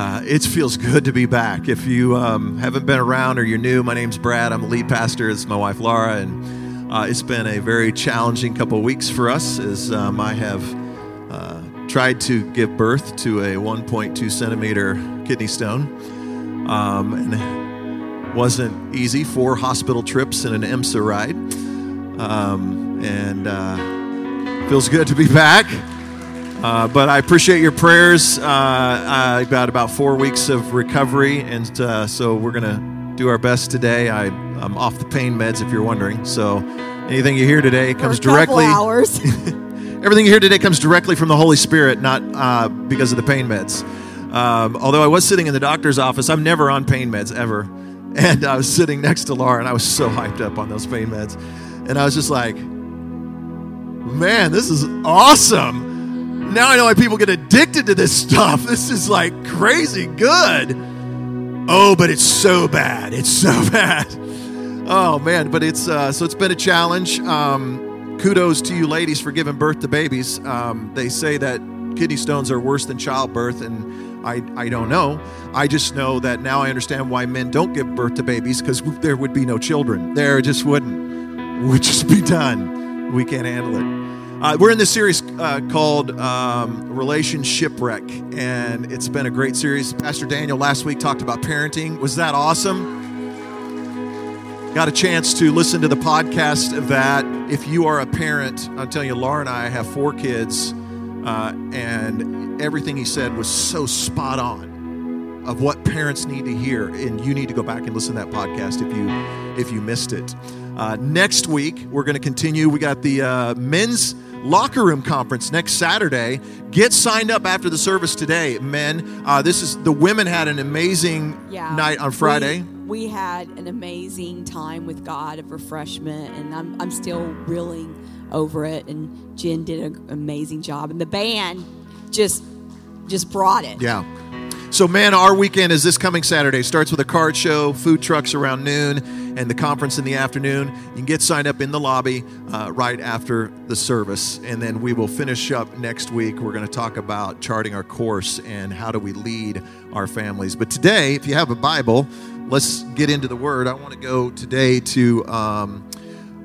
Uh, it feels good to be back. If you um, haven't been around or you're new, my name's Brad. I'm the lead pastor. It's my wife Laura, and uh, it's been a very challenging couple of weeks for us as um, I have uh, tried to give birth to a 1.2 centimeter kidney stone, um, and it wasn't easy. Four hospital trips and an EMSA ride, um, and uh, feels good to be back. Uh, but I appreciate your prayers. Uh, I got about four weeks of recovery, and uh, so we're going to do our best today. I, am off the pain meds, if you're wondering. So anything you hear today comes directly. Hours. everything you hear today comes directly from the Holy Spirit, not uh, because of the pain meds. Um, although I was sitting in the doctor's office, I'm never on pain meds ever, and I was sitting next to Laura, and I was so hyped up on those pain meds, and I was just like, "Man, this is awesome." Now I know why people get addicted to this stuff. This is like crazy good. Oh, but it's so bad. It's so bad. Oh man, but it's uh, so it's been a challenge. Um, kudos to you ladies for giving birth to babies. Um, they say that kidney stones are worse than childbirth, and I I don't know. I just know that now I understand why men don't give birth to babies because there would be no children. There just wouldn't. Would just be done. We can't handle it. Uh, we're in this series uh, called um, Relation Shipwreck, and it's been a great series. Pastor Daniel last week talked about parenting. Was that awesome? Got a chance to listen to the podcast of that. If you are a parent, I'm telling you, Laura and I have four kids, uh, and everything he said was so spot on of what parents need to hear. And you need to go back and listen to that podcast if you if you missed it. Uh, next week, we're going to continue. We got the uh, men's locker room conference next Saturday. Get signed up after the service today, men. Uh, this is the women had an amazing yeah, night on Friday. We, we, had an amazing time with God of refreshment, and I'm, I'm still reeling over it. And Jen did an amazing job, and the band just just brought it. Yeah. So, man, our weekend is this coming Saturday. Starts with a card show, food trucks around noon, and the conference in the afternoon. You can get signed up in the lobby uh, right after the service. And then we will finish up next week. We're going to talk about charting our course and how do we lead our families. But today, if you have a Bible, let's get into the Word. I want to go today to um,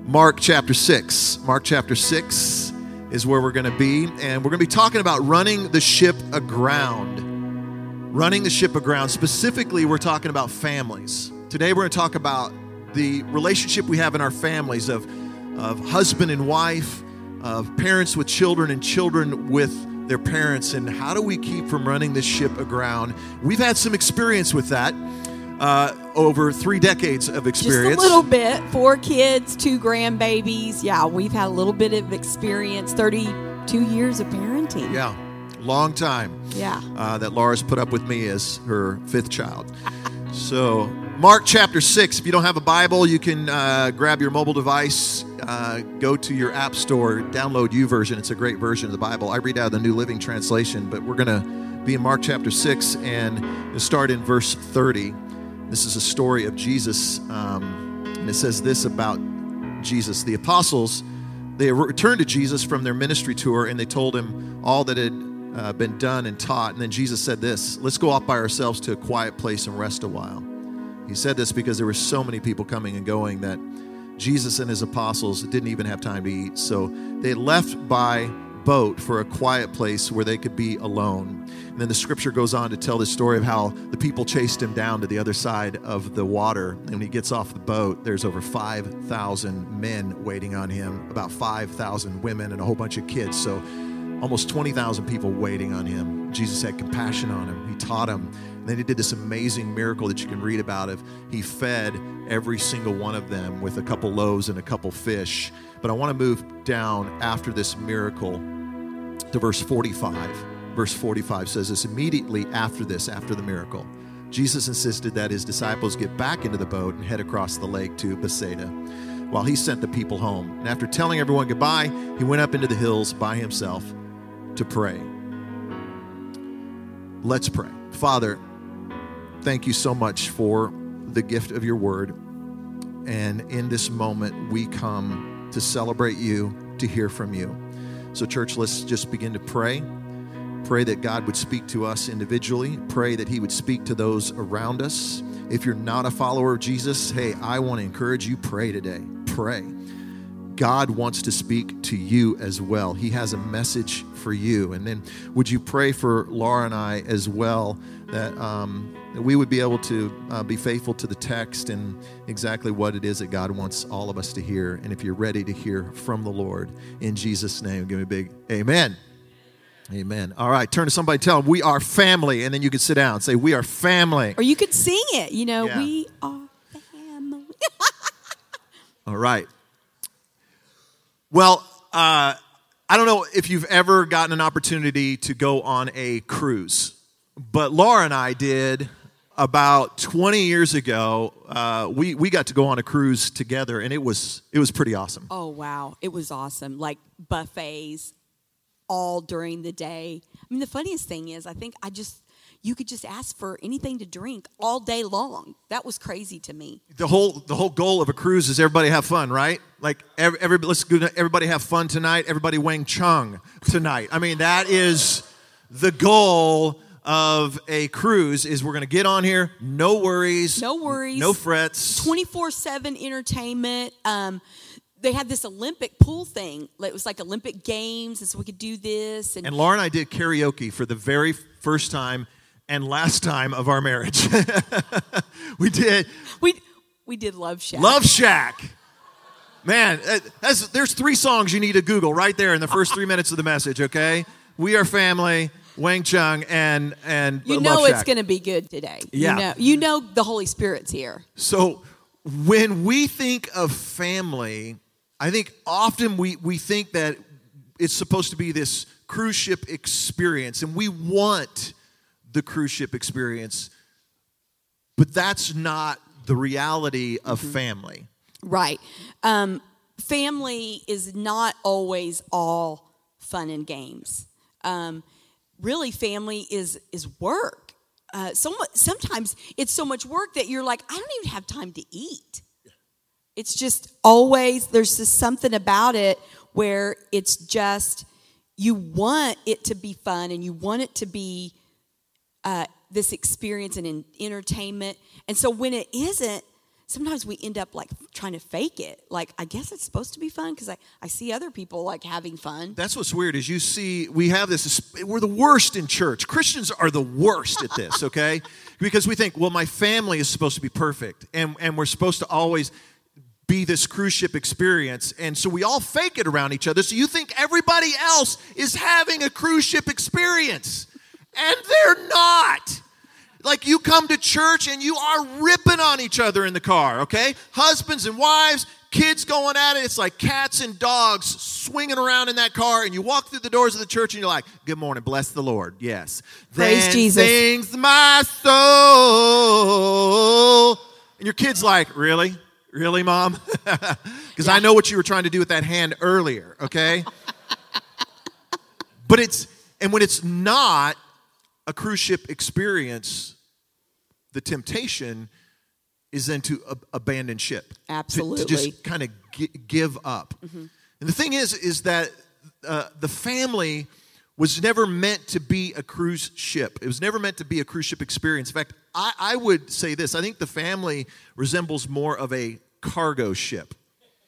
Mark chapter 6. Mark chapter 6 is where we're going to be. And we're going to be talking about running the ship aground running the ship aground. Specifically, we're talking about families. Today, we're going to talk about the relationship we have in our families of, of husband and wife, of parents with children and children with their parents, and how do we keep from running this ship aground? We've had some experience with that. Uh, over three decades of experience. Just a little bit. Four kids, two grandbabies. Yeah, we've had a little bit of experience. Thirty-two years of parenting. Yeah, long time. Yeah. Uh, that Laura's put up with me as her fifth child. so, Mark chapter 6. If you don't have a Bible, you can uh, grab your mobile device, uh, go to your app store, download U YouVersion. It's a great version of the Bible. I read out the New Living Translation, but we're going to be in Mark chapter 6 and start in verse 30. This is a story of Jesus, um, and it says this about Jesus. The apostles, they returned to Jesus from their ministry tour, and they told him all that had uh, been done and taught. And then Jesus said this let's go off by ourselves to a quiet place and rest a while. He said this because there were so many people coming and going that Jesus and his apostles didn't even have time to eat. So they left by boat for a quiet place where they could be alone. And then the scripture goes on to tell the story of how the people chased him down to the other side of the water. And when he gets off the boat, there's over 5,000 men waiting on him, about 5,000 women, and a whole bunch of kids. So almost 20,000 people waiting on him. Jesus had compassion on him. He taught him. And then he did this amazing miracle that you can read about of he fed every single one of them with a couple loaves and a couple fish. But I want to move down after this miracle to verse 45. Verse 45 says this immediately after this, after the miracle, Jesus insisted that his disciples get back into the boat and head across the lake to Bethsaida while he sent the people home. And after telling everyone goodbye, he went up into the hills by himself to pray. Let's pray. Father, thank you so much for the gift of your word. And in this moment, we come to celebrate you, to hear from you. So, church, let's just begin to pray. Pray that God would speak to us individually. Pray that He would speak to those around us. If you're not a follower of Jesus, hey, I want to encourage you pray today. Pray. God wants to speak to you as well. He has a message for you. And then, would you pray for Laura and I as well that, um, that we would be able to uh, be faithful to the text and exactly what it is that God wants all of us to hear. And if you're ready to hear from the Lord, in Jesus' name, give me a big amen. Amen. All right, turn to somebody, tell them we are family, and then you can sit down. And say, We are family. Or you could sing it, you know, Yeah. we are family. All right. Well, uh, I don't know if you've ever gotten an opportunity to go on a cruise, but Laura and I did about 20 years ago. Uh, we, we got to go on a cruise together, and it was, it was pretty awesome. Oh wow, it was awesome. Like buffets all during the day. I mean, the funniest thing is, I think I just you could just ask for anything to drink all day long. That was crazy to me. The whole, the whole goal of a cruise is everybody have fun, right? Like, every, every, let's go, everybody have fun tonight. Everybody Wang Chung tonight. I mean, that is the goal of a cruise is we're going to get on here, no worries, No worries. no frets. 24 7 entertainment. Um, they had this Olympic pool thing. It was like Olympic Games, and so we could do this. And, And Laura and I did karaoke for the very first time and last time of our marriage. we did we we did Love Shack. Love Shack. Man, eh, that's, there's three songs you need to Google right there in the first three minutes of the message, okay? We are family, Wang Chung, and, and You Love know it's going to be good today. Yeah. You know, you know the Holy Spirit's here. So when we think of family, I think often we, we think that it's supposed to be this cruise ship experience, and we want the cruise ship experience, but that's not the reality of family. Right. Um, family is not always all fun and games. Um, really, family is is work. Uh, so sometimes it's so much work that you're like, I don't even have time to eat. It's just always there's just something about it where it's just you want it to be fun and you want it to be uh, this experience and in entertainment. And so when it isn't, sometimes we end up like trying to fake it. Like, I guess it's supposed to be fun because I, I see other people like having fun. That's what's weird is you see we have this we're the worst in church. Christians are the worst at this, okay? because we think, well, my family is supposed to be perfect and and we're supposed to always be this cruise ship experience. And so we all fake it around each other. So you think everybody else is having a cruise ship experience. And they're not. Like you come to church and you are ripping on each other in the car, okay? Husbands and wives, kids going at it. It's like cats and dogs swinging around in that car. And you walk through the doors of the church and you're like, Good morning, bless the Lord. Yes. Praise then Jesus. Sings my soul. And your kid's like, Really? Really, mom? Because I know what you were trying to do with that hand earlier, okay? but it's, and when it's not a cruise ship experience, the temptation is then to ab- abandon ship. To- To, just kind of gi- give up. And the thing is, is that uh, the family was never meant to be a cruise ship. It was never meant to be a cruise ship experience. In fact, I, I would say this I think the family resembles more of a cargo ship.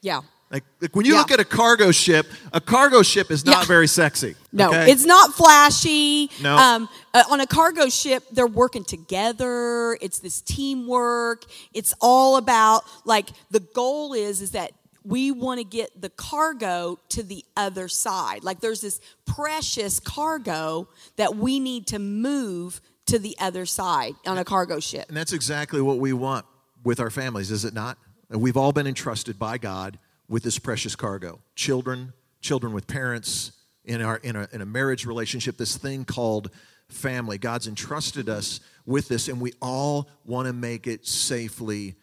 Yeah. Like, like when you Yeah. look at a cargo ship, a cargo ship is not Yeah. very sexy. No, okay? it's not flashy. No. Um, uh, on a cargo ship, they're working together. It's this teamwork. It's all about like the goal is is that we want to get the cargo to the other side. Like there's this precious cargo that we need to move to the other side on a cargo ship. And that's exactly what we want with our families, is it not? We've all been entrusted by God with this precious cargo. Children, children with parents, in, our, in, a, in a marriage relationship, this thing called family. God's entrusted us with this, and we all want to make it safely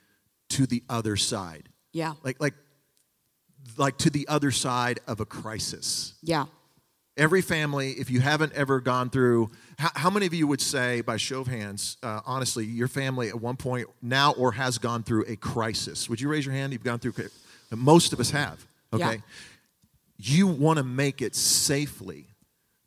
to the other side. Yeah. Like, like, like to the other side of a crisis. Yeah. Every family, if you haven't ever gone through, how, how many of you would say, by show of hands, uh, honestly, your family at one point now or has gone through a crisis? Would you raise your hand? You've gone through, most of us have, okay? Yeah. You want to make it safely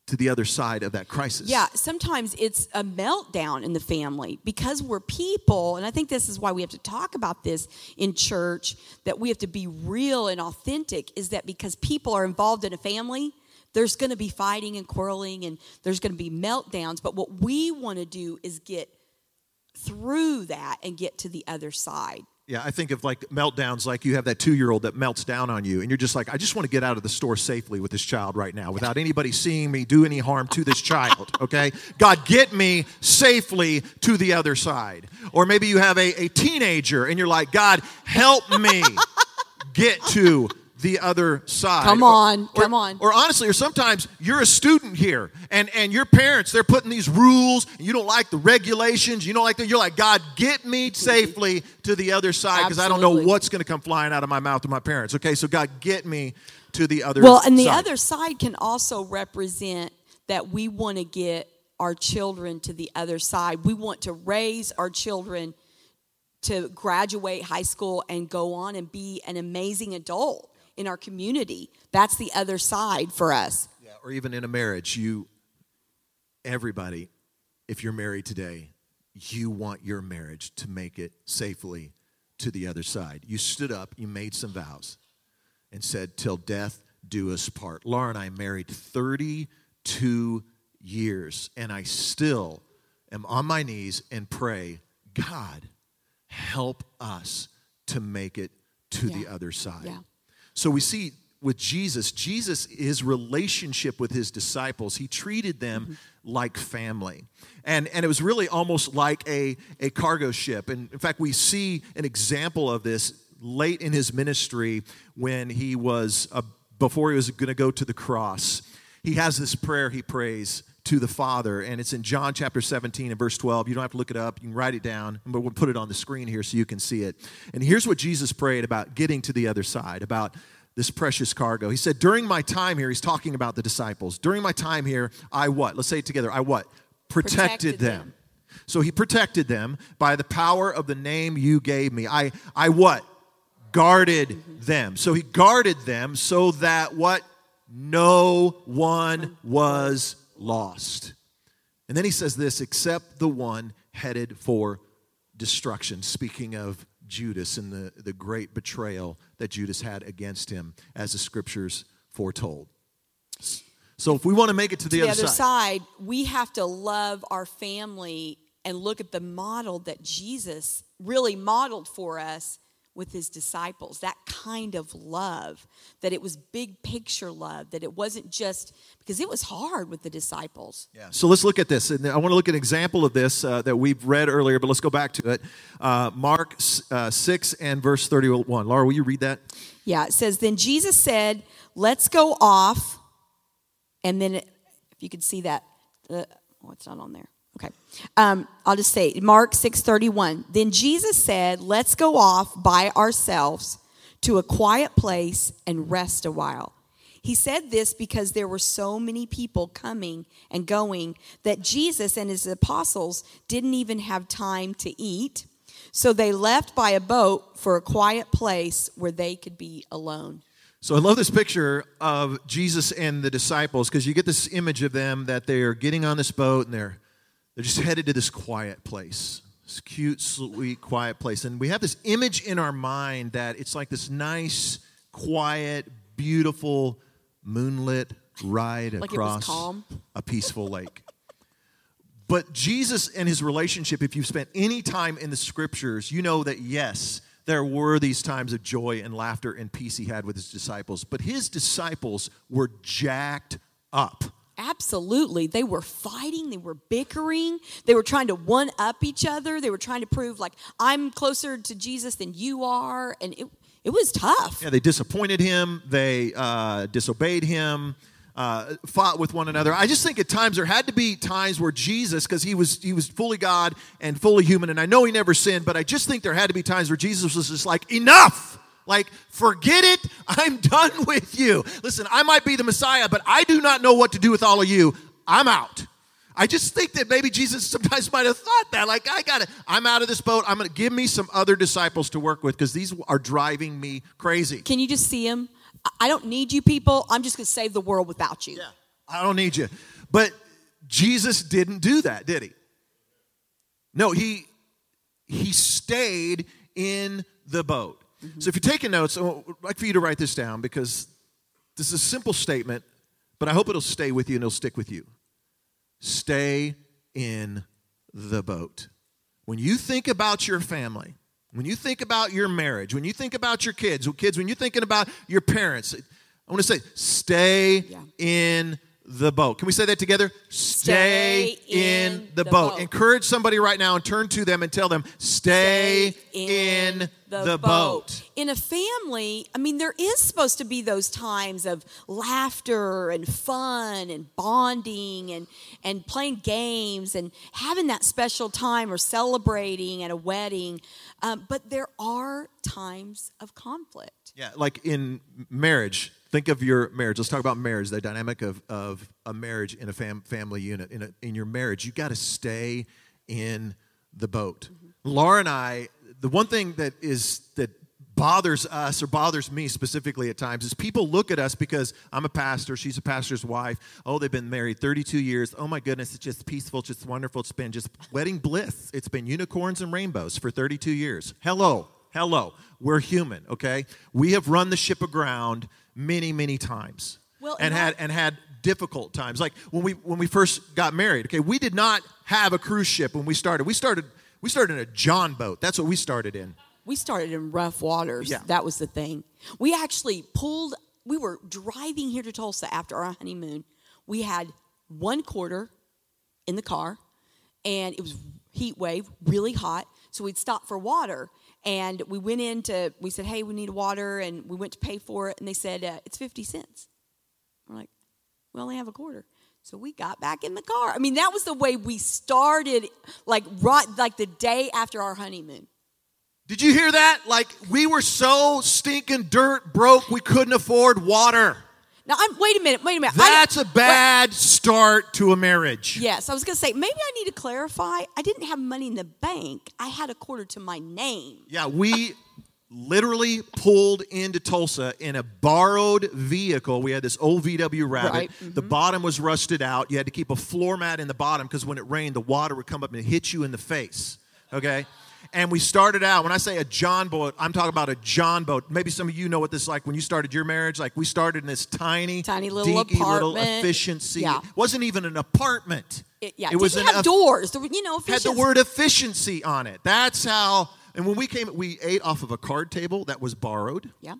to the other side of that crisis. Yeah, sometimes it's a meltdown in the family because we're people, and I think this is why we have to talk about this in church that we have to be real and authentic is that because people are involved in a family, there's going to be fighting and quarreling and there's going to be meltdowns, but what we want to do is get through that and get to the other side. Yeah, I think of like meltdowns, like you have that two year old that melts down on you, and you're just like, I just want to get out of the store safely with this child right now without anybody seeing me do any harm to this child, okay? God, get me safely to the other side. Or maybe you have a, a teenager and you're like, God, help me get to the other side. Come on, or, come on. Or honestly, or sometimes you're a student here and, and your parents, they're putting these rules and you don't like the regulations, you don't like that. You're like, God, get me safely to the other side because I don't know what's going to come flying out of my mouth to my parents. Okay, so God, get me to the other well, and the side. other side can also represent that we want to get our children to the other side. We want to raise our children to graduate high school and go on and be an amazing adult in our community. That's the other side for us. Yeah, or even in a marriage, you everybody if you're married today, you want your marriage to make it safely to the other side. You stood up, you made some vows and said till death do us part. Laura and I married 32 years and I still am on my knees and pray, God, help us to make it to yeah. the other side. Yeah. So we see with Jesus, Jesus, his relationship with his disciples, he treated them mm-hmm. like family. And, and it was really almost like a, a cargo ship. And in fact, we see an example of this late in his ministry when he was, uh, before he was going to go to the cross. He has this prayer he prays to the Father, and it's in John chapter 17 and verse 12. You don't have to look it up, you can write it down, but we'll put it on the screen here so you can see it. And here's what Jesus prayed about getting to the other side, about this precious cargo. He said, During my time here, he's talking about the disciples. During my time here, I what? Let's say it together. I what? Protected, protected them. them. So he protected them by the power of the name you gave me. I, I what? Guarded mm-hmm. them. So he guarded them so that what? No one was lost. And then he says this except the one headed for destruction. Speaking of Judas and the, the great betrayal that Judas had against him, as the scriptures foretold. So, if we want to make it to the, to other, other side, side, we have to love our family and look at the model that Jesus really modeled for us with his disciples. That kind of love, that it was big picture love, that it wasn't just because it was hard with the disciples. Yeah. So let's look at this. And I want to look at an example of this uh, that we've read earlier, but let's go back to it. Uh, Mark uh, 6 and verse 31. Laura, will you read that? Yeah. It says, Then Jesus said, Let's go off. And then, it, if you could see that, uh, oh, it's not on there. Okay. Um, I'll just say Mark 6:31. Then Jesus said, "Let's go off by ourselves to a quiet place and rest a while." He said this because there were so many people coming and going that Jesus and his apostles didn't even have time to eat. So they left by a boat for a quiet place where they could be alone. So I love this picture of Jesus and the disciples because you get this image of them that they're getting on this boat and they're they're just headed to this quiet place, this cute, sweet, quiet place. And we have this image in our mind that it's like this nice, quiet, beautiful, moonlit ride like across a peaceful lake. But Jesus and his relationship, if you've spent any time in the scriptures, you know that yes, there were these times of joy and laughter and peace he had with his disciples. But his disciples were jacked up. Absolutely. They were fighting, they were bickering, they were trying to one up each other, they were trying to prove, like, I'm closer to Jesus than you are. And it, it was tough. Yeah, they disappointed him, they uh, disobeyed him. Uh, fought with one another. I just think at times there had to be times where Jesus, because he was he was fully God and fully human, and I know he never sinned, but I just think there had to be times where Jesus was just like, enough. Like, forget it. I'm done with you. Listen, I might be the Messiah, but I do not know what to do with all of you. I'm out. I just think that maybe Jesus sometimes might have thought that. Like, I got to, I'm out of this boat. I'm going to give me some other disciples to work with because these are driving me crazy. Can you just see him? I don't need you people. I'm just going to save the world without you. Yeah, I don't need you. But Jesus didn't do that, did he? No, he he stayed in the boat. Mm-hmm. So if you're taking notes, I'd like for you to write this down because this is a simple statement, but I hope it'll stay with you and it'll stick with you. Stay in the boat. When you think about your family, when you think about your marriage, when you think about your kids, kids, when you're thinking about your parents, I want to say, stay yeah. in the boat. Can we say that together? Stay, stay in, the, the boat. boat. Encourage somebody right now and turn to them and tell them, stay, stay in, in, the, the boat. boat. In a family, I mean, there is supposed to be those times of laughter and fun and bonding and, and playing games and having that special time or celebrating at a wedding. Um, but there are times of conflict. Yeah, like in marriage, think of your marriage. Let's talk about marriage, the dynamic of, of a marriage in a fam- family unit. In, a, in your marriage, you got to stay in the boat. Mm-hmm. Laura and I, the one thing that is that bothers us or bothers me specifically at times is people look at us because I'm a pastor, she's a pastor's wife. Oh, they've been married 32 years. Oh my goodness, it's just peaceful, it's just wonderful. It's been just wedding bliss. It's been unicorns and rainbows for 32 years. Hello, hello. We're human, okay? We have run the ship aground many, many times. Well, and, and had and had difficult times. Like when we when we first got married, okay, we did not have a cruise ship when we started. We started we started in a John boat. That's what we started in. We started in rough waters. Yeah. That was the thing. We actually pulled we were driving here to Tulsa after our honeymoon. We had one quarter in the car and it was heat wave, really hot. So we'd stop for water and we went in to, we said, hey, we need water. And we went to pay for it. And they said, uh, it's 50 cents. We're like, we only have a quarter. So we got back in the car. I mean, that was the way we started, like right, like the day after our honeymoon. Did you hear that? Like we were so stinking dirt broke, we couldn't afford water. Now, I'm, wait a minute, wait a minute. That's a bad start to a marriage. Yes, I was going to say, maybe I need to clarify. I didn't have money in the bank, I had a quarter to my name. Yeah, we literally pulled into Tulsa in a borrowed vehicle. We had this old VW Rabbit. Right. Mm-hmm. The bottom was rusted out. You had to keep a floor mat in the bottom because when it rained, the water would come up and hit you in the face. Okay? And we started out, when I say a John boat, I'm talking about a John boat. Maybe some of you know what this is like when you started your marriage. Like we started in this tiny, tiny little apartment. little efficiency. Yeah. It wasn't even an apartment. It, yeah, it was an, have doors. You know, had the word efficiency on it. That's how. And when we came, we ate off of a card table that was borrowed. Yeah.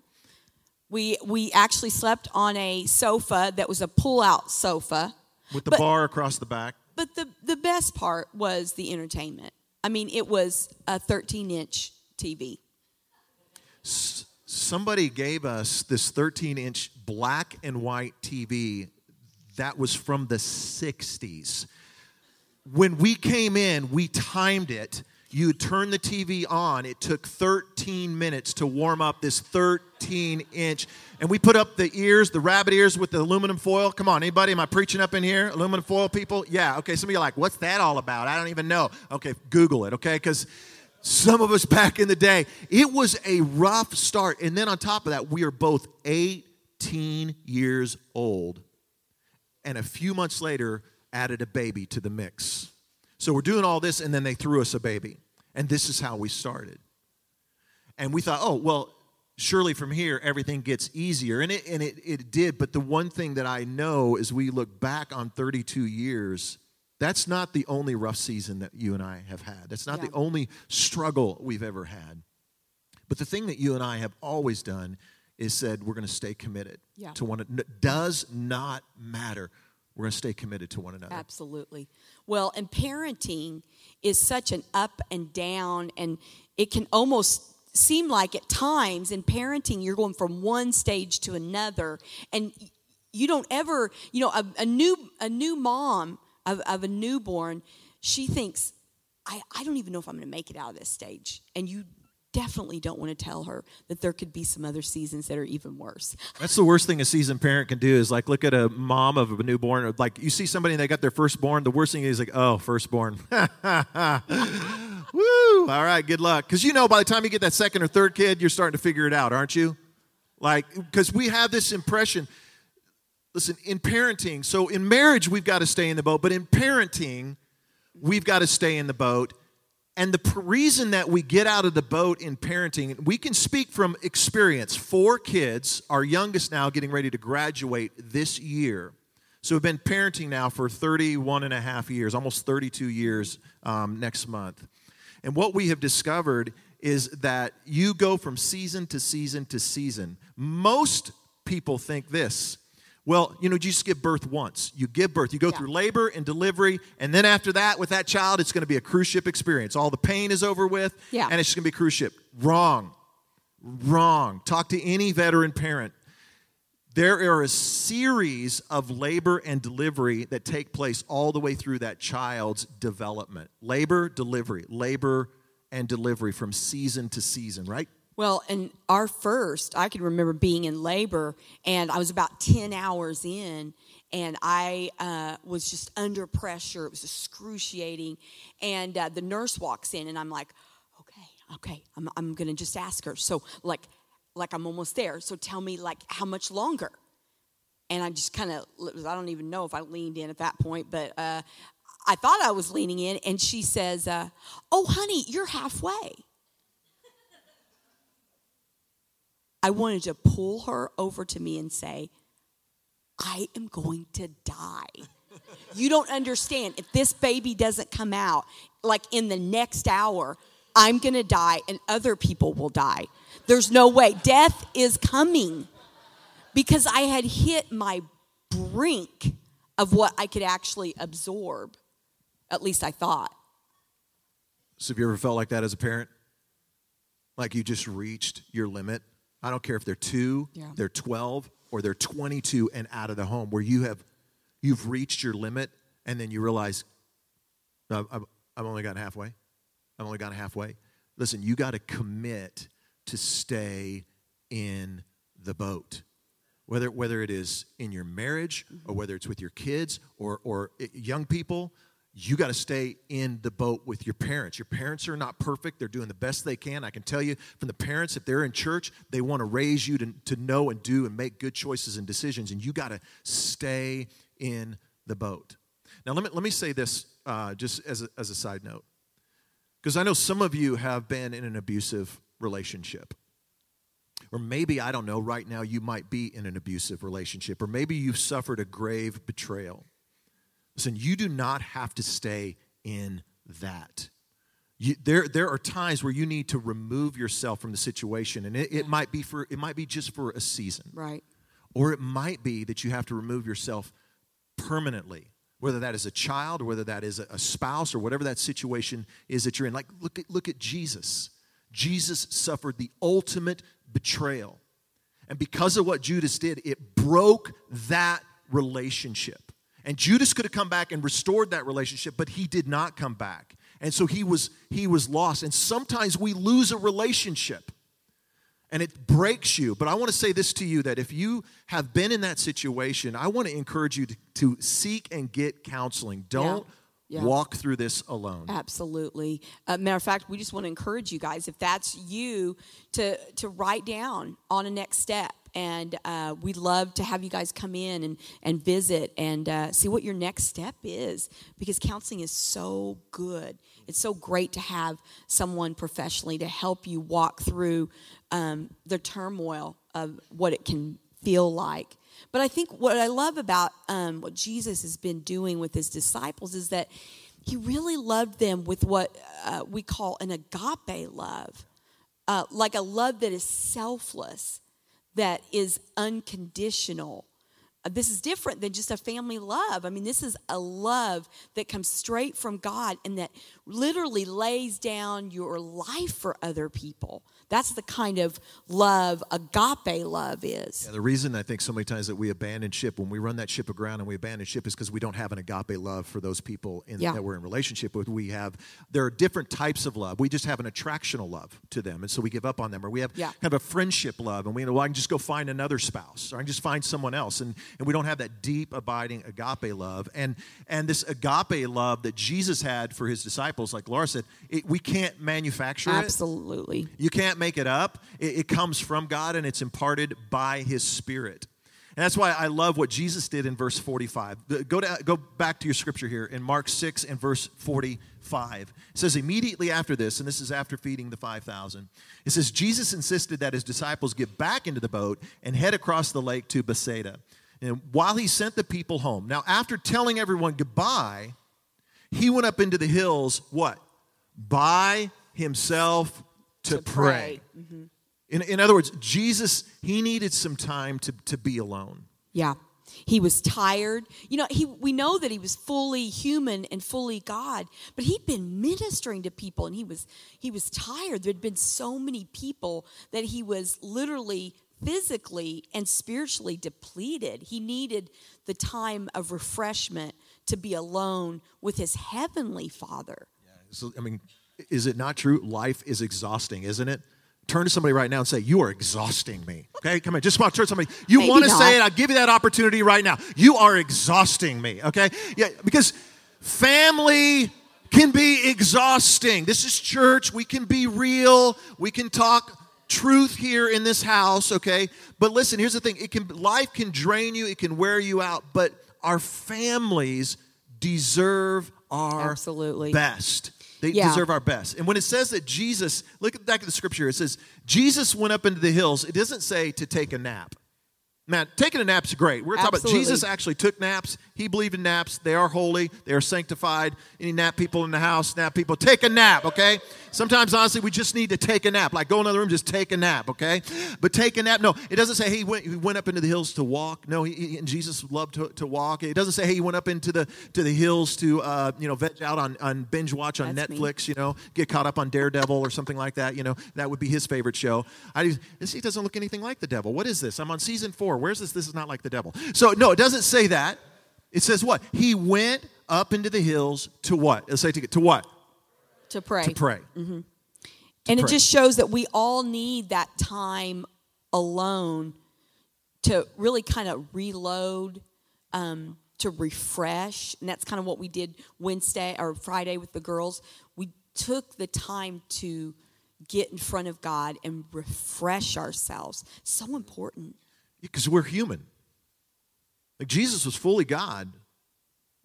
We we actually slept on a sofa that was a pull-out sofa with the but, bar across the back. But the the best part was the entertainment. I mean, it was a 13 inch TV. Somebody gave us this 13 inch black and white TV that was from the 60s. When we came in, we timed it. You turn the TV on. It took 13 minutes to warm up this 13 inch. And we put up the ears, the rabbit ears with the aluminum foil. Come on, anybody? Am I preaching up in here? Aluminum foil people? Yeah, okay. Some of you are like, what's that all about? I don't even know. Okay, Google it, okay? Because some of us back in the day, it was a rough start. And then on top of that, we are both 18 years old. And a few months later, added a baby to the mix. So we're doing all this, and then they threw us a baby. And this is how we started. And we thought, oh, well, surely from here everything gets easier. And it, and it, it did. But the one thing that I know as we look back on 32 years, that's not the only rough season that you and I have had. That's not yeah. the only struggle we've ever had. But the thing that you and I have always done is said we're going to stay committed yeah. to one another. Does not matter we're going to stay committed to one another. Absolutely. Well, and parenting is such an up and down, and it can almost seem like at times in parenting you're going from one stage to another, and you don't ever, you know, a, a new a new mom of, of a newborn, she thinks, I, I don't even know if I'm going to make it out of this stage, and you definitely don't want to tell her that there could be some other seasons that are even worse. That's the worst thing a seasoned parent can do is like look at a mom of a newborn. Like you see somebody and they got their firstborn. The worst thing is like, oh, firstborn. Woo! All right, good luck. Because you know, by the time you get that second or third kid, you're starting to figure it out, aren't you? Like, because we have this impression. listen, in parenting, so in marriage, we've got to stay in the boat, but in parenting, we've got to stay in the boat. And the reason that we get out of the boat in parenting, we can speak from experience. Four kids, our youngest now getting ready to graduate this year. So we've been parenting now for 31 and a half years, almost 32 years um, next month. And what we have discovered is that you go from season to season to season. Most people think this well, you know, you just give birth once. You give birth, you go Yeah. through labor and delivery, and then after that, with that child, it's going to be a cruise ship experience. All the pain is over with, Yeah. and it's just going to be a cruise ship. Wrong. Wrong. Talk to any veteran parent. There are a series of labor and delivery that take place all the way through that child's development. Labor, delivery, labor, and delivery from season to season, right? Well, and our first, I can remember being in labor, and I was about 10 hours in, and I uh, was just under pressure. It was excruciating. And uh, the nurse walks in, and I'm like, okay, okay, I'm, I'm going to just ask her. So, like, like I'm almost there. So tell me, like, how much longer? And I just kind of, I don't even know if I leaned in at that point, but uh, I thought I was leaning in, and she says, uh, oh, honey, you're halfway. I wanted to pull her over to me and say, I am going to die. You don't understand. If this baby doesn't come out, like in the next hour, I'm going to die and other people will die. There's no way. Death is coming because I had hit my brink of what I could actually absorb. At least I thought. So, have you ever felt like that as a parent? Like you just reached your limit? I don't care if they're two, Yeah. they're 12, or they're 22 and out of the home, where you have you've reached your limit, and then you realize, "No, I've, I've only gotten halfway. I've only gotten halfway. Listen, you got to commit to stay in the boat. Whether, whether it is in your marriage or mm-hmm. whether it's with your kids or, or eh, young people, you got to stay in the boat with your parents. Your parents are not perfect. They're doing the best they can. I can tell you from the parents, if they're in church, they want to raise you to, to know and do and make good choices and decisions, and you got to stay in the boat. Now, let me, let me say this uh, just as a, as a side note, because I know some of you have been in an abusive relationship. Or maybe, I don't know, right now you might be in an abusive relationship, or maybe you've suffered a grave betrayal. Listen, you do not have to stay in that. You, there, there are times where you need to remove yourself from the situation, and it, it might be for it might be just for a season, Right. or it might be that you have to remove yourself permanently, whether that is a child or whether that is a, a spouse or whatever that situation is that you're in. Like look at look at Jesus. Jesus suffered the ultimate betrayal. And because of what Judas did, it broke that relationship. And Judas could have come back and restored that relationship, but he did not come back. And so he was he was lost. And sometimes we lose a relationship and it breaks you. But I want to say this to you that if you have been in that situation, I want to encourage you to, to seek and get counseling. Don't Yeah. walk through this alone. Absolutely. Uh, matter of fact, we just want to encourage you guys, if that's you, to to write down on a next step. And uh, we'd love to have you guys come in and, and visit and uh, see what your next step is because counseling is so good. It's so great to have someone professionally to help you walk through um, the turmoil of what it can feel like. But I think what I love about um, what Jesus has been doing with his disciples is that he really loved them with what uh, we call an agape love, uh, like a love that is selfless, that is unconditional. Uh, This is different than just a family love. I mean, this is a love that comes straight from God and that literally lays down your life for other people. That's the kind of love agape love is. Yeah, the reason I think so many times that we abandon ship when we run that ship aground and we abandon ship is because we don't have an agape love for those people in, Yeah. that we're in relationship with. We have there are different types of love. We just have an attractional love to them, and so we give up on them. Or we have Yeah. kind of a friendship love, and we know well, I can just go find another spouse, or I can just find someone else, and and we don't have that deep, abiding agape love. And and this agape love that Jesus had for his disciples, like Laura said, it, we can't manufacture it. Absolutely. You can't make it up. It, it comes from God and it's imparted by His Spirit. And that's why I love what Jesus did in verse 45. Go, to, go back to your scripture here in Mark 6 and verse 45. It says, immediately after this, and this is after feeding the 5,000, it says, Jesus insisted that his disciples get back into the boat and head across the lake to Bethsaida. And while he sent the people home. Now, after telling everyone goodbye, he went up into the hills, what? By himself to, To pray. pray. Mm-hmm. In, in other words, Jesus, he needed some time to, to be alone. Yeah. He was tired. You know, he we know that he was fully human and fully God, but he'd been ministering to people and he was he was tired. There'd been so many people that he was literally physically and spiritually depleted. He needed the time of refreshment to be alone with his heavenly Father. Yeah, so, I mean, is it not true? Life is exhausting, isn't it? Turn to somebody right now and say, You are exhausting me. Okay, come on, just want to turn to somebody. You want to say it? I'll give you that opportunity right now. You are exhausting me. Okay, yeah, because family can be exhausting. This is church. We can be real. We can talk truth here in this house. Okay, but listen. Here's the thing: it can life can drain you. It can wear you out. But our families deserve our Absolutely. best. They Yeah. deserve our best. And when it says that Jesus, look at the back at the scripture, it says Jesus went up into the hills. It doesn't say to take a nap. Man, taking a nap's great. We're talking about Jesus actually took naps. He believed in naps. They are holy. They are sanctified. Any nap people in the house, nap people, take a nap, okay? Sometimes, honestly, we just need to take a nap. Like go in another room, just take a nap, okay? But take a nap. No, it doesn't say he went, he went up into the hills to walk. No, he, he- and Jesus loved to, to walk. It doesn't say hey, he went up into the to the hills to uh, you know veg out on, on binge watch on That's me. Netflix. You know, get caught up on Daredevil or something like that. You know, that would be his favorite show. I this he doesn't look anything like the devil. What is this? I'm on season four. Where's this? This is not like the devil. So no, it doesn't say that. It says what? He went up into the hills to what? Let's say to, to what? To pray. To pray. and it just shows that we all need that time alone to really kind of reload um, to refresh and that's kind of what we did wednesday or friday with the girls we took the time to get in front of god and refresh ourselves so important Because we're human. Like Jesus was fully God,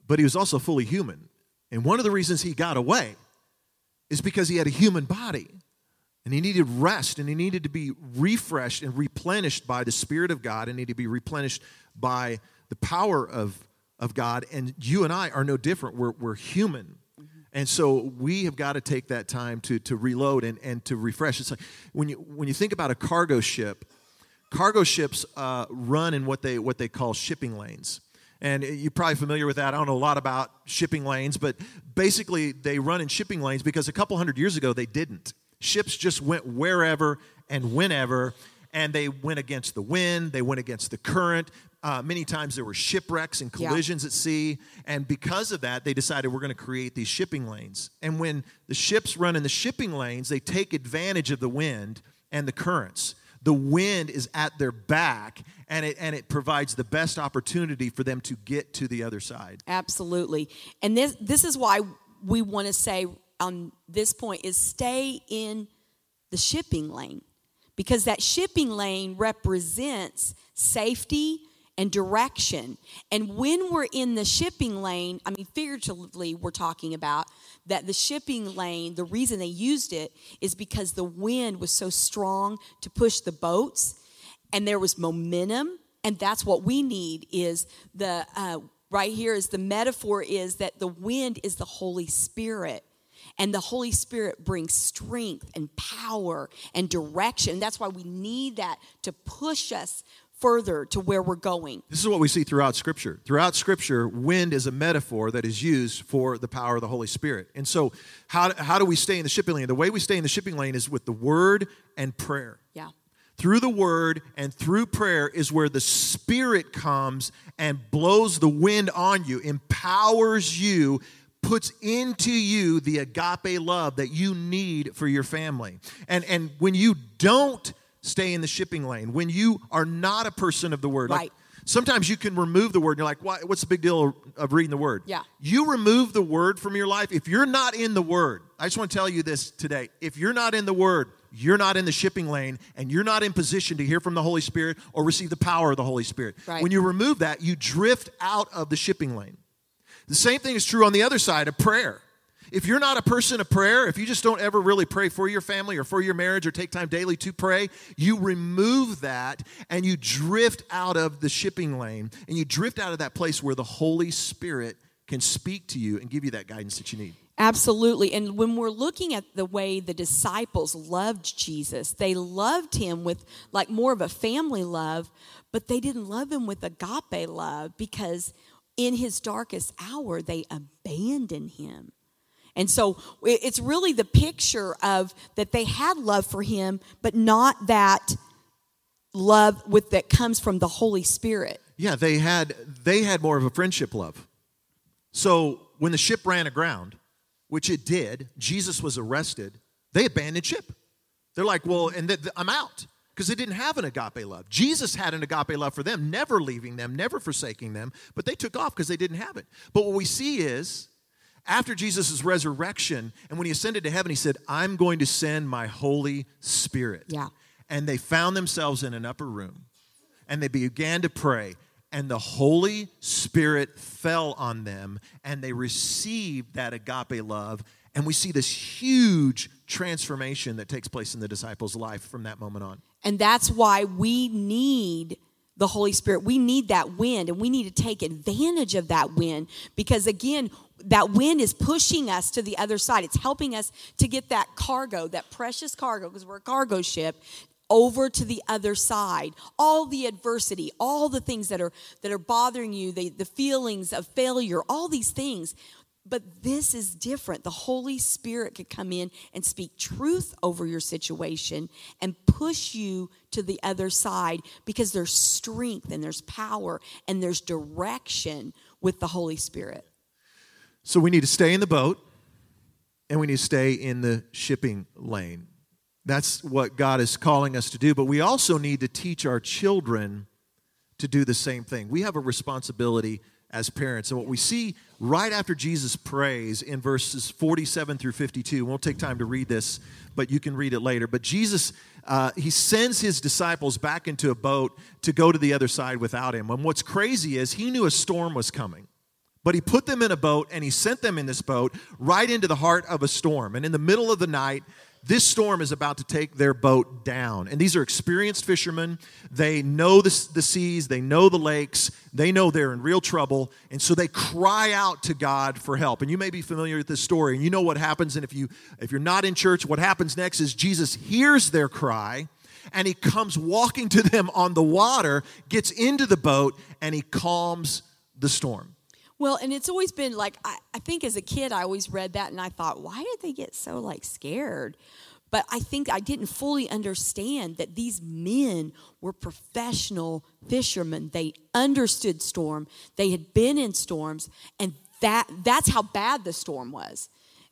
but he was also fully human. And one of the reasons he got away is because he had a human body. And he needed rest and he needed to be refreshed and replenished by the Spirit of God and needed to be replenished by the power of, of God. And you and I are no different. We're, we're human. And so we have got to take that time to, to reload and, and to refresh. It's like when you, when you think about a cargo ship, cargo ships uh, run in what they, what they call shipping lanes. And you're probably familiar with that. I don't know a lot about shipping lanes, but basically they run in shipping lanes because a couple hundred years ago they didn't. Ships just went wherever and whenever, and they went against the wind, they went against the current. Uh, many times there were shipwrecks and Yeah. collisions at sea, and because of that, they decided we're going to create these shipping lanes. And when the ships run in the shipping lanes, they take advantage of the wind and the currents. The wind is at their back, and it, and it provides the best opportunity for them to get to the other side. Absolutely. And this this is why we want to say on this point is stay in the shipping lane because that shipping lane represents safety and direction. And when we're in the shipping lane, I mean figuratively we're talking about that the shipping lane, the reason they used it is because the wind was so strong to push the boats and there was momentum and that's what we need is the uh, right here is the metaphor is that the wind is the holy spirit and the holy spirit brings strength and power and direction that's why we need that to push us further to where we're going This is what we see throughout Scripture. Throughout Scripture, wind is a metaphor that is used for the power of the Holy Spirit. And so, how, how do we stay in the shipping lane? The way we stay in the shipping lane is with the Word and prayer. yeah Through the Word and through prayer is where the Spirit comes and blows the wind on you, empowers you, puts into you the agape love that you need for your family. And, and when you don't stay in the shipping lane, when you are not a person of the Word, like, Sometimes you can remove the word. And you're like, Why, what's the big deal of reading the word? Yeah. You remove the word from your life. If you're not in the word, I just want to tell you this today. If you're not in the word, you're not in the shipping lane and you're not in position to hear from the Holy Spirit or receive the power of the Holy Spirit. Right. When you remove that, you drift out of the shipping lane. The same thing is true on the other side of prayer. If you're not a person of prayer, if you just don't ever really pray for your family or for your marriage or take time daily to pray, you remove that and you drift out of the shipping lane and you drift out of that place where the Holy Spirit can speak to you and give you that guidance that you need. Absolutely. And when we're looking at the way the disciples loved Jesus, they loved him with like more of a family love, but they didn't love him with agape love because in his darkest hour, they abandoned him. And so it's really the picture of that they had love for him, but not that love with that comes from the Holy Spirit. Yeah, they had they had more of a friendship love. So when the ship ran aground, which it did, Jesus was arrested, they abandoned ship. They're like, well, and th- I'm out because they didn't have an agape love. Jesus had an agape love for them, never leaving them, never forsaking them, but they took off because they didn't have it. But what we see is after Jesus' resurrection, and when he ascended to heaven, he said, I'm going to send my Holy Spirit. Yeah. And they found themselves in an upper room and they began to pray and the Holy Spirit fell on them, and they received that agape love. And we see this huge transformation that takes place in the disciples' life from that moment on. And that's why we need the Holy Spirit. We need that wind, and we need to take advantage of that wind because, again, that wind is pushing us to the other side. It's helping us to get that cargo, that precious cargo, because we're a cargo ship, over to the other side. All the adversity all the things that are that are bothering you the, the feelings of failure all these things. But this is different. The holy spirit could come in and speak truth over your situation and push you to the other side because there's strength and there's power and there's direction with the holy spirit so we need to stay in the boat and we need to stay in the shipping lane that's what God is calling us to do. But we also need to teach our children to do the same thing. We have a responsibility as parents. And what we see right after Jesus prays in verses 47 through 52, we won't take time to read this, but you can read it later. But Jesus, uh, he sends his disciples back into a boat to go to the other side without him. And what's crazy is he knew a storm was coming. But he put them in a boat and he sent them in this boat right into the heart of a storm. And in the middle of the night, this storm is about to take their boat down. And these are experienced fishermen. They know the, the seas, they know the lakes, they know they're in real trouble. And so they cry out to God for help. And you may be familiar with this story, and you know what happens. And if, you, if you're not in church, what happens next is Jesus hears their cry and he comes walking to them on the water, gets into the boat, and he calms the storm. Well, and it's always been like I, I, think as a kid I always read that and I thought, why did they get so like scared? But I think I didn't fully understand that these men were professional fishermen. They understood storm. They had been in storms, and that that's how bad the storm was.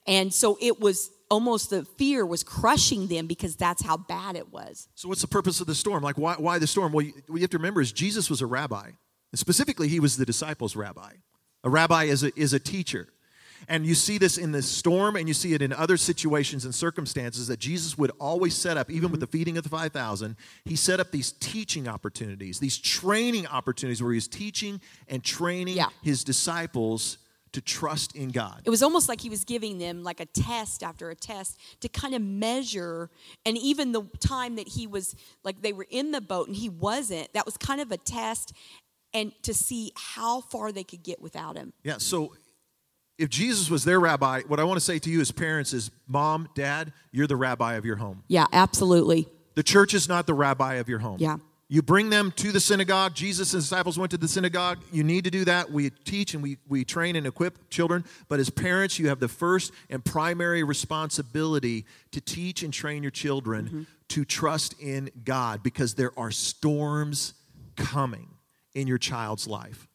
And so it was almost the fear was crushing them because that's how bad it was. So what's the purpose of the storm? Like why, why the storm? Well, you, what you have to remember is Jesus was a rabbi. And specifically, he was the disciples' rabbi. A rabbi is a, is a teacher. And you see this in the storm, and you see it in other situations and circumstances that Jesus would always set up, even with the feeding of the 5,000. He set up these teaching opportunities, these training opportunities where he's teaching and training yeah. his disciples to trust in God. It was almost like he was giving them like a test after a test to kind of measure. And even the time that he was, like they were in the boat and he wasn't, that was kind of a test and to see how far they could get without him. Yeah, so if Jesus was their rabbi, what I want to say to you as parents is mom, dad, you're the rabbi of your home. Yeah, absolutely. The church is not the rabbi of your home. Yeah. You bring them to the synagogue. Jesus and disciples went to the synagogue. You need to do that. We teach and we, we train and equip children. But as parents, you have the first and primary responsibility to teach and train your children mm-hmm. to trust in God because there are storms coming in your child's life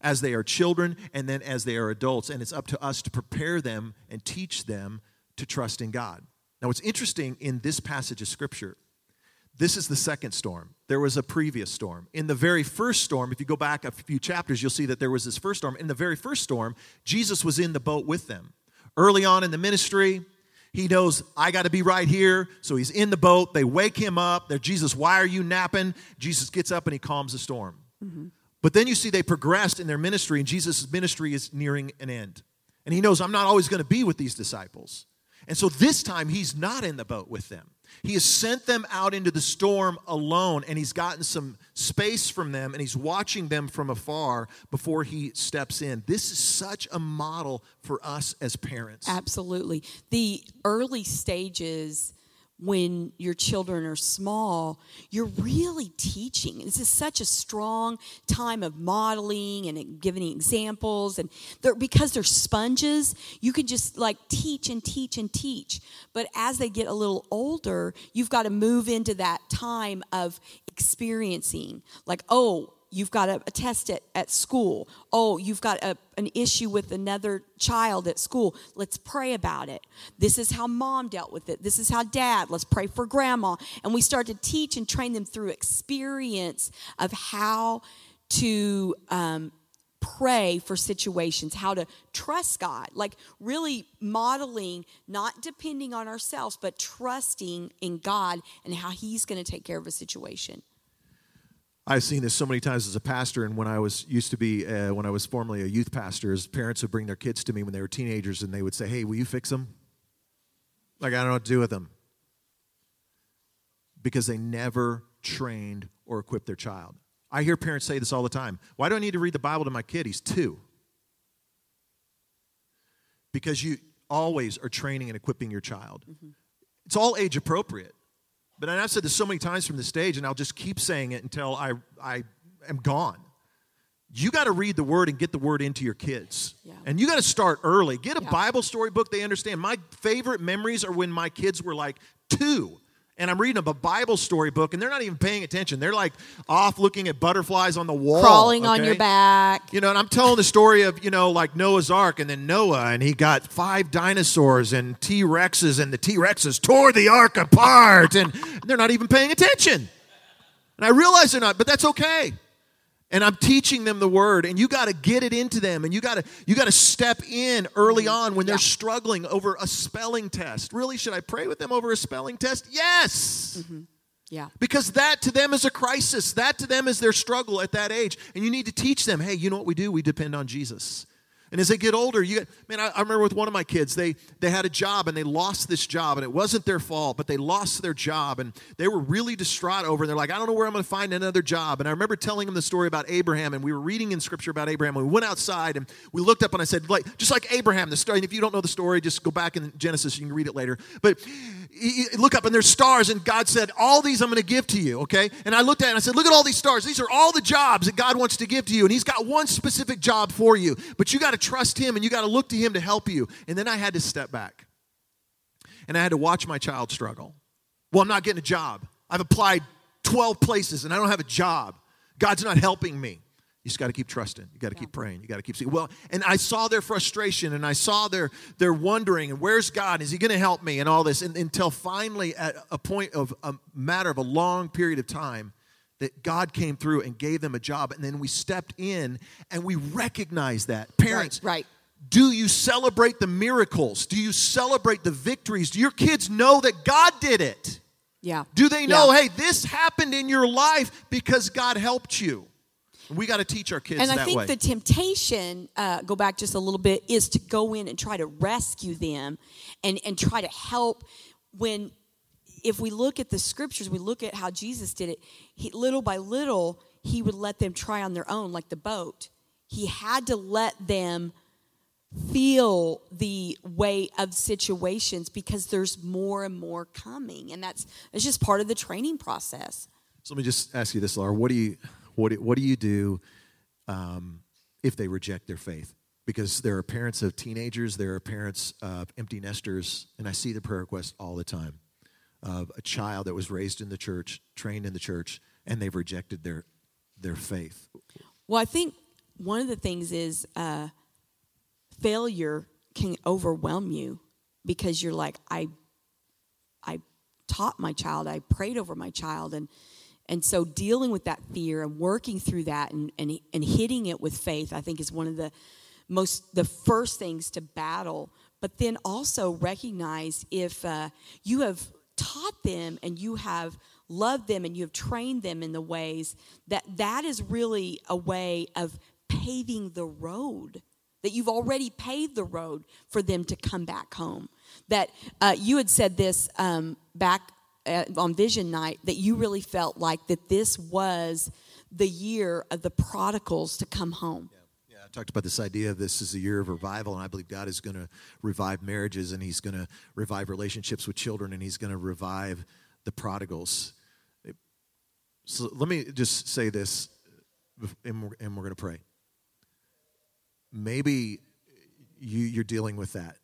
as they are children and then as they are adults. And it's up to us to prepare them and teach them to trust in God. Now, what's interesting in this passage of Scripture, this is the second storm. There was a previous storm. In the very first storm, if you go back a few chapters, you'll see that there was this first storm. In the very first storm, Jesus was in the boat with them. Early on in the ministry, He knows I got to be right here. So he's in the boat. They wake him up. They're, Jesus, why are you napping? Jesus gets up and he calms the storm. Mm-hmm. But then you see they progressed in their ministry, and Jesus' ministry is nearing an end. And he knows I'm not always going to be with these disciples. And so this time he's not in the boat with them. He has sent them out into the storm alone, and he's gotten some space from them, and he's watching them from afar before he steps in. This is such a model for us as parents. Absolutely. The early stages when your children are small, you're really teaching. This is such a strong time of modeling and giving examples. And they're, because they're sponges, you can just like teach and teach and teach. But as they get a little older, you've got to move into that time of experiencing. Like, oh, you've got a, test at, at school. Oh, you've got a, an issue with another child at school. Let's pray about it. This is how mom dealt with it. This is how dad. Let's pray for grandma. And we start to teach and train them through experience of how to um, pray for situations, how to trust God, like really modeling, not depending on ourselves, but trusting in God and how He's going to take care of a situation. I've seen this so many times as a pastor, and when I was used to be, uh, when I was formerly a youth pastor, as parents would bring their kids to me when they were teenagers, and they would say, "Hey, will you fix them?" Like I don't know what to do with them because they never trained or equipped their child. I hear parents say this all the time. Why do I need to read the Bible to my kid? He's two. Because you always are training and equipping your child. Mm-hmm. It's all age appropriate. But I've said this so many times from the stage, and I'll just keep saying it until I, I am gone. You got to read the word and get the word into your kids. Yeah. And you got to start early. Get a yeah. Bible story book they understand. My favorite memories are when my kids were like two and I'm reading a Bible story book, and they're not even paying attention. They're like off looking at butterflies on the wall, crawling okay? on your back. You know, and I'm telling the story of you know like Noah's Ark, and then Noah, and he got five dinosaurs and T Rexes, and the T Rexes tore the ark apart, and they're not even paying attention. And I realize they're not, but that's okay and i'm teaching them the word and you got to get it into them and you got to you got to step in early mm-hmm. on when they're struggling over a spelling test. Really should i pray with them over a spelling test? Yes! Mm-hmm. yeah. Because that to them is a crisis. That to them is their struggle at that age. And you need to teach them hey you know what we do? We depend on jesus and as they get older, you get, man, I, I, remember with one of my kids, they, they had a job and they lost this job, and it wasn't their fault, but they lost their job, and they were really distraught over it. They're like, I don't know where I'm going to find another job. And I remember telling them the story about Abraham, and we were reading in scripture about Abraham, and we went outside and we looked up, and I said, like, just like Abraham, the story, and if you don't know the story, just go back in Genesis, and you can read it later. But look up, and there's stars, and God said, All these I'm going to give to you, okay? And I looked at it and I said, Look at all these stars. These are all the jobs that God wants to give to you, and He's got one specific job for you, but you got to trust Him and you got to look to Him to help you. And then I had to step back. And I had to watch my child struggle. Well, I'm not getting a job. I've applied 12 places and I don't have a job. God's not helping me. You just got to keep trusting. You got to yeah. keep praying. You got to keep seeing. Well, and I saw their frustration and I saw their their wondering and where's God? Is He going to help me? And all this. And, until finally, at a point of a matter of a long period of time, that God came through and gave them a job. And then we stepped in and we recognized that. Parents, right. right. Do you celebrate the miracles? Do you celebrate the victories? Do your kids know that God did it? Yeah. Do they know, yeah. hey, this happened in your life because God helped you? We got to teach our kids and I think way. the temptation, uh, go back just a little bit, is to go in and try to rescue them and, and try to help when, if we look at the scriptures, we look at how Jesus did it, he, little by little, he would let them try on their own, like the boat. He had to let them feel the weight of situations because there's more and more coming and that's it's just part of the training process. So let me just ask you this laura. What do you what do, what do you do um, if they reject their faith? Because there are parents of teenagers there are parents of empty nesters and i see the prayer requests all the time of a child that was raised in the church trained in the church and they've rejected their their faith. Well i think one of the things is uh, failure can overwhelm you because you're like i i taught my child i prayed over my child and and so dealing with that fear and working through that and, and, and hitting it with faith i think is one of the most the first things to battle. But then also recognize if uh, you have taught them and you have loved them and you have trained them in the ways that that is really a way of paving the road that you've already paved the road for them to come back home. That uh, you had said this um, back uh, on vision night that you really felt like that this was the year of the prodigals to come home I talked about this idea of this is a year of revival, and I believe God is going to revive marriages, and He's going to revive relationships with children, and He's going to revive the prodigals. So let me just say this, and we're, and we're going to pray. Maybe you, you're dealing with that.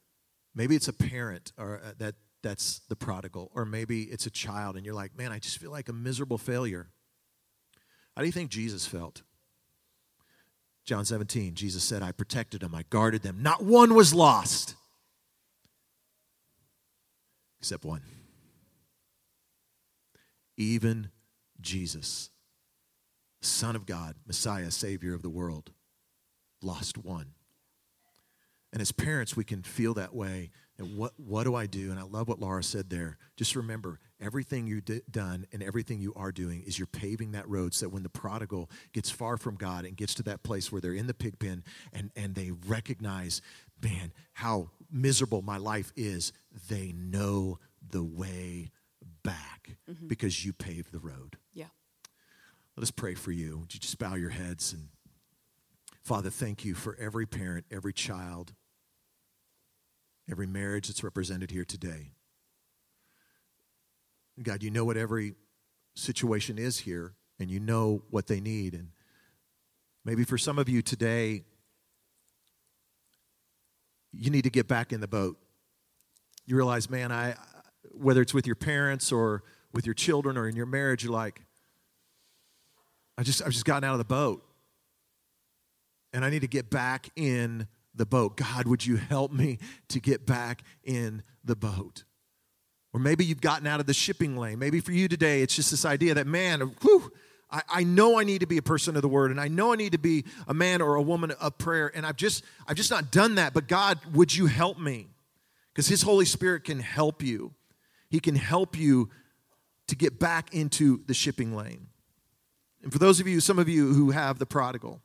Maybe it's a parent or uh, that that's the prodigal, or maybe it's a child, and you're like, man, I just feel like a miserable failure. How do you think Jesus felt? John 17, Jesus said, I protected them, I guarded them. Not one was lost, except one. Even Jesus, Son of God, Messiah, Savior of the world, lost one. And as parents, we can feel that way. And what, what do I do? And I love what Laura said there. Just remember, everything you've d- done and everything you are doing is you're paving that road so that when the prodigal gets far from God and gets to that place where they're in the pig pen and, and they recognize, man, how miserable my life is, they know the way back mm-hmm. because you paved the road. yeah Let us pray for you. Would you just bow your heads and Father, thank you for every parent, every child, every marriage that's represented here today. God, you know what every situation is here, and you know what they need. And maybe for some of you today, you need to get back in the boat. You realize, man, I whether it's with your parents or with your children or in your marriage, you're like, I just I've just gotten out of the boat. And I need to get back in the boat. God, would you help me to get back in the boat? Or maybe you've gotten out of the shipping lane. Maybe for you today, it's just this idea that, man, whew, I, I know I need to be a person of the word, and I know I need to be a man or a woman of prayer, and I've just, I've just not done that. But God, would you help me? Because His Holy Spirit can help you. He can help you to get back into the shipping lane. And for those of you, some of you who have the prodigal,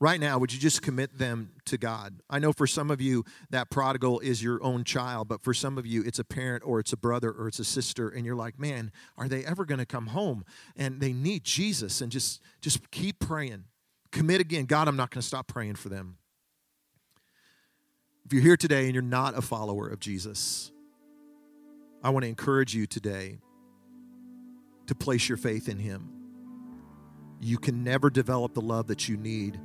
right now, would you just commit them to God? I know for some of you, that prodigal is your own child, but for some of you, it's a parent or it's a brother or it's a sister, and you're like, man, are they ever going to come home? And they need Jesus, and just, just keep praying. Commit again. God, I'm not going to stop praying for them. If you're here today and you're not a follower of Jesus, I want to encourage you today to place your faith in Him. You can never develop the love that you need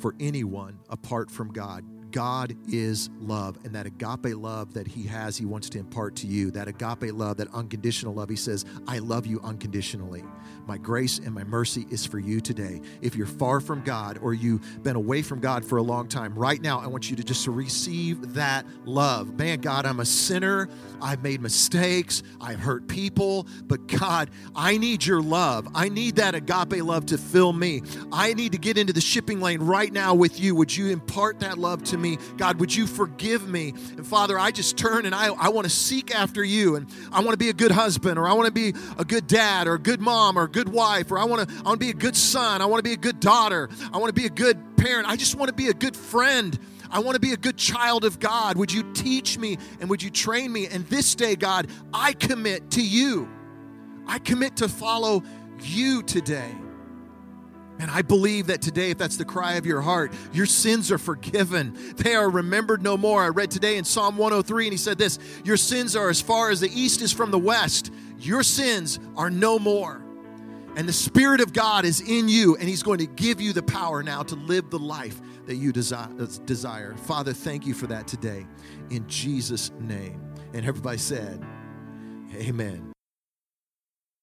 for anyone apart from God. God is love, and that agape love that He has, He wants to impart to you. That agape love, that unconditional love, He says, I love you unconditionally. My grace and my mercy is for you today. If you're far from God or you've been away from God for a long time, right now, I want you to just receive that love. Man, God, I'm a sinner. I've made mistakes. I've hurt people. But God, I need your love. I need that agape love to fill me. I need to get into the shipping lane right now with you. Would you impart that love to me? God, would you forgive me? And Father, I just turn and I, I want to seek after you. And I want to be a good husband, or I want to be a good dad, or a good mom, or a good wife, or I want to, I want to be a good son. I want to be a good daughter. I want to be a good parent. I just want to be a good friend. I want to be a good child of God. Would you teach me and would you train me? And this day, God, I commit to you. I commit to follow you today. And I believe that today, if that's the cry of your heart, your sins are forgiven. They are remembered no more. I read today in Psalm 103, and he said this Your sins are as far as the east is from the west. Your sins are no more. And the Spirit of God is in you, and He's going to give you the power now to live the life that you uh, desire. Father, thank you for that today. In Jesus' name. And everybody said, Amen.